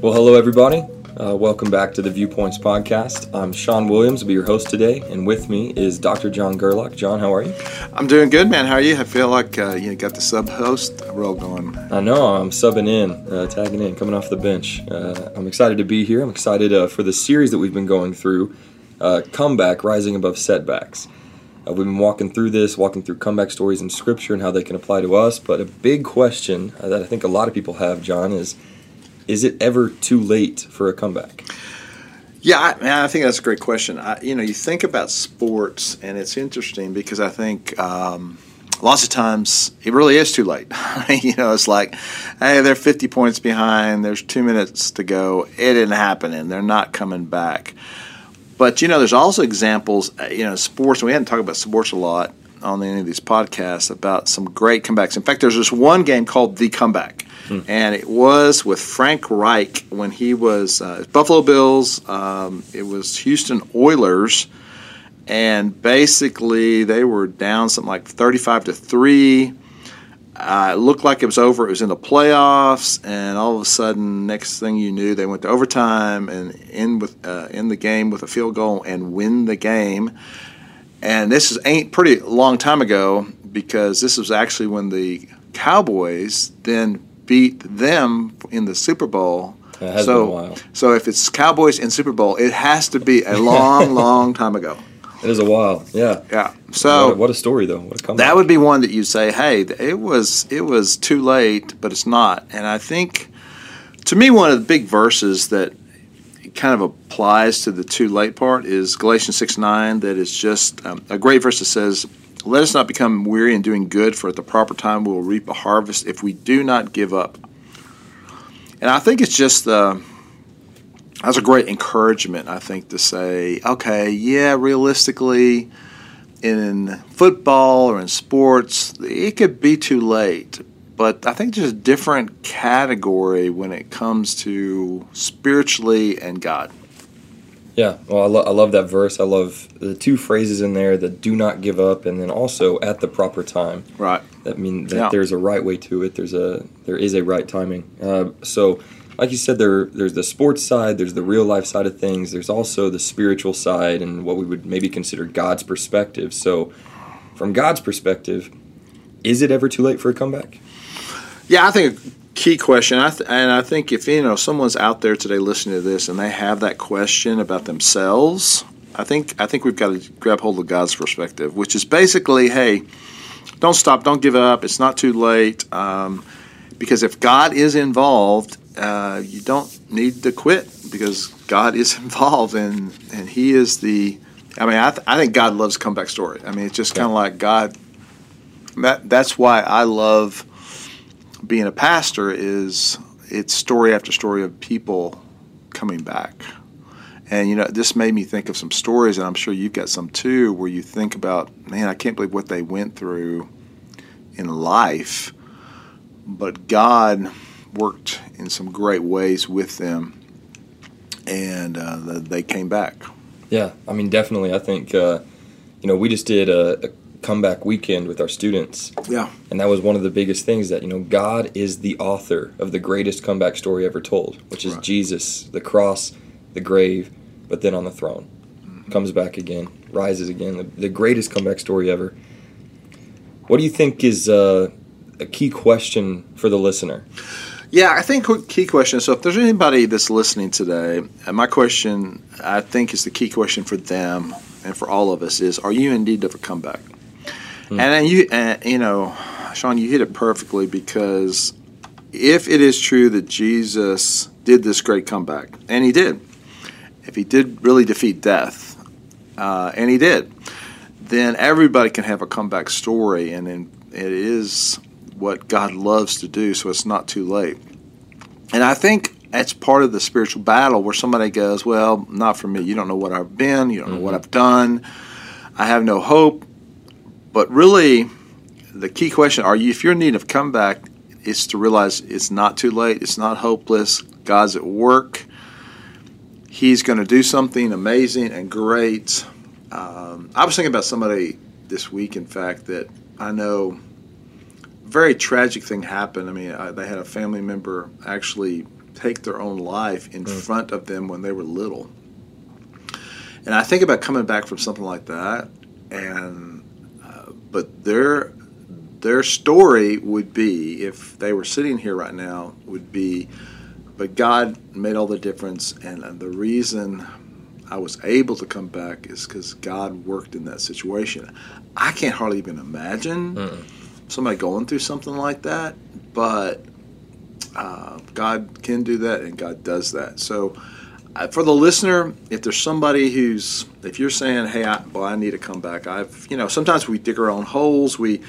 Well, hello, everybody. Uh, welcome back to the Viewpoints Podcast. I'm Sean Williams, will be your host today, and with me is Dr. John Gerlach. John, how are you? I'm doing good, man. How are you? I feel like uh, you got the sub host role going. I know, I'm subbing in, uh, tagging in, coming off the bench. Uh, I'm excited to be here. I'm excited uh, for the series that we've been going through uh, Comeback Rising Above Setbacks. we've been walking through this, walking through comeback stories in Scripture and how they can apply to us, but a big question that I think a lot of people have, John, is is it ever too late for a comeback? Yeah, I, I think that's a great question. I, you know, you think about sports, and it's interesting because I think um, lots of times it really is too late. you know, it's like, hey, they're 50 points behind. There's two minutes to go. It didn't happen, and they're not coming back. But you know, there's also examples. Uh, you know, sports. And we hadn't talked about sports a lot on any of these podcasts about some great comebacks. In fact, there's this one game called The Comeback Hmm. And it was with Frank Reich when he was uh, Buffalo Bills. Um, it was Houston Oilers. And basically, they were down something like 35 to 3. Uh, it looked like it was over. It was in the playoffs, and all of a sudden, next thing you knew, they went to overtime and in with uh, in the game with a field goal and win the game. And this is ain't pretty long time ago because this was actually when the Cowboys then beat them in the Super Bowl. so, so if it's Cowboys in Super Bowl, it has to be a long, long time ago. It is a while, yeah. Yeah. So what a, what a story, though. What a comeback. That would be one that you say, "Hey, it was it was too late, but it's not." And I think, to me, one of the big verses that kind of applies to the too late part is Galatians six nine. That is just um, a great verse that says, let us not become weary in doing good, for at the proper time we will reap a harvest if we do not give up. And I think it's just uh, that's a great encouragement. I think to say, okay, yeah, realistically, in football or in sports, it could be too late. But I think there's a different category when it comes to spiritually and God. Yeah, well, I, lo- I love that verse. I love the two phrases in there that do not give up, and then also at the proper time. Right. That means that yeah. there's a right way to it. There's a there is a right timing. Uh, so, like you said, there there's the sports side, there's the real life side of things. There's also the spiritual side and what we would maybe consider God's perspective. So, from God's perspective, is it ever too late for a comeback? Yeah, I think key question. I th- and I think if you know someone's out there today listening to this and they have that question about themselves, I think I think we've got to grab hold of God's perspective, which is basically, hey, don't stop, don't give up. It's not too late. Um, because if God is involved, uh, you don't need to quit because God is involved and and He is the. I mean, I, th- I think God loves comeback story. I mean, it's just kind of like God. That that's why I love being a pastor is it's story after story of people coming back. And you know, this made me think of some stories, and I'm sure you've got some too, where you think about, man, I can't believe what they went through in life, but God worked in some great ways with them, and uh, they came back. Yeah, I mean, definitely. I think uh, you know we just did a, a comeback weekend with our students. Yeah. And that was one of the biggest things that, you know, God is the author of the greatest comeback story ever told, which is right. Jesus, the cross, the grave, but then on the throne. Mm-hmm. Comes back again, rises again, the, the, greatest comeback story ever. What do you think is uh, a key question for the listener? Yeah, I think key question. So, if there's anybody that's listening today, and my question, I think, is the key question for them and for all of us is: Are you in need of a comeback? Mm. And you, and, you know, Sean, you hit it perfectly because if it is true that Jesus did this great comeback, and he did, if he did really defeat death, uh, and he did, then everybody can have a comeback story, and it is what God loves to do, so it's not too late. And I think that's part of the spiritual battle where somebody goes, Well, not for me. You don't know what I've been, you don't know mm-hmm. what I've done, I have no hope. But really, the key question are you, if you're in need of comeback, is to realize it's not too late, it's not hopeless. God's at work. He's going to do something amazing and great. Um, I was thinking about somebody this week, in fact, that I know very tragic thing happened. I mean, I, they had a family member actually take their own life in mm. front of them when they were little. And I think about coming back from something like that, and but their their story would be if they were sitting here right now would be, but God made all the difference, and, the reason I was able to come back is because God worked in that situation. I can't hardly even imagine Mm-mm. somebody going through something like that, but uh, God can do that, and God does that. So, for the listener, if there's somebody who's, if you're saying, "Hey, I, I need to come back," I've, you know, sometimes we dig our own holes. We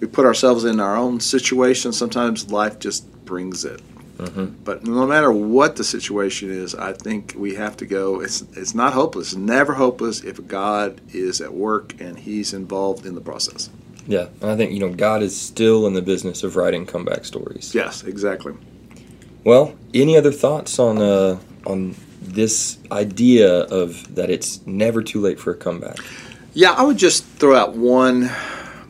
we put ourselves in our own situation. Sometimes life just brings it. Mm-hmm. But no matter what the situation is, I think we have to go. It's it's not hopeless. It's never hopeless if God is at work and He's involved in the process. Yeah, I think you know God is still in the business of writing comeback stories. Yes, exactly. Well, any other thoughts on uh, on this idea of that it's never too late for a comeback? Yeah, I would just throw out one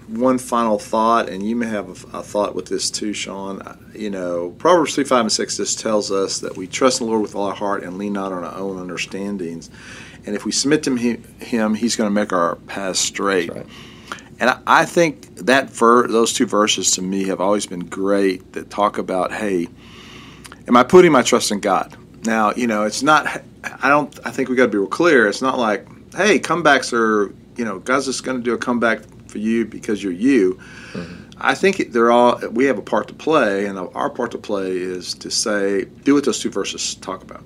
one final thought, and you may have a, a, thought with this too, Sean. You know, Proverbs 3, 5, and 6 just tells us that we trust in the Lord with all our heart and lean not on our own understandings. And if we submit to Him, He's going to make our paths straight. Right. And I, I think that ver- those two verses to me have always been great that talk about, hey, am I putting my trust in God? Now, you know, it's not, I don't, I think we got to be real clear. It's not like, hey, comebacks are, you know, God's just going to do a comeback for you because you're you. Mm-hmm. I think they're all we have a part to play, and our part to play is to say, do what those two verses talk about.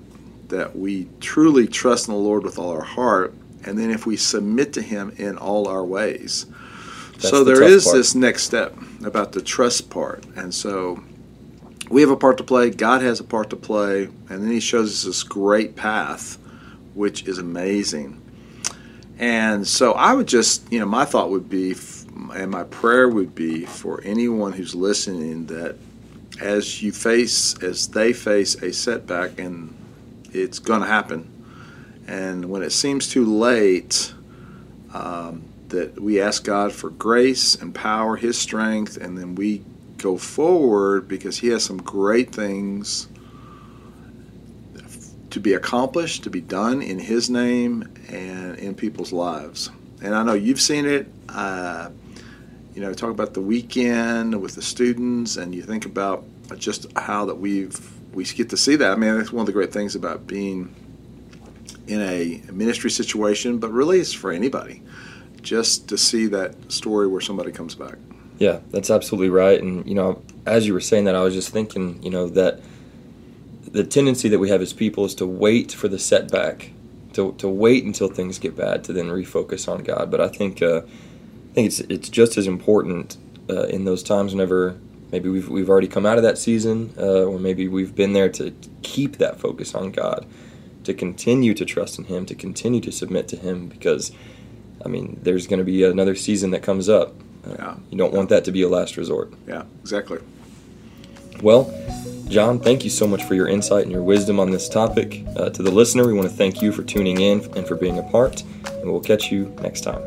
That we truly trust in the Lord with all our heart, and then if we submit to Him in all our ways. That's so the there is part. this next step about the trust part, and so we have a part to play. God has a part to play, and then He shows us this great path, which is amazing. And so I would just, you know, my thought would be, and my prayer would be for anyone who's listening that as you face, as they face a setback, and it's going to happen, and when it seems too late, um, that we ask God for grace and power, His strength, and then we go forward because He has some great things to be accomplished, to be done in His name and in people's lives. And I know you've seen it. Uh, you know, talk about the weekend with the students, and you think about just how that we've we get to see that. I mean, that's one of the great things about being in a ministry situation, but really it's for anybody, just to see that story where somebody comes back. Yeah, that's absolutely right. And you know, as you were saying that, I was just thinking, you know, that the tendency that we have as people is to wait for the setback, to, to wait until things get bad to then refocus on God. But I think uh, I think it's it's just as important uh, in those times whenever maybe we've we've already come out of that season, uh, or maybe we've been there to keep that focus on God, to continue to trust in Him, to continue to submit to Him, because I mean, there's going to be another season that comes up. Yeah. You don't want that to be a last resort. Yeah, exactly. Well, John, thank you so much for your insight and your wisdom on this topic. Uh, to the listener, we want to thank you for tuning in and for being a part, and we'll catch you next time.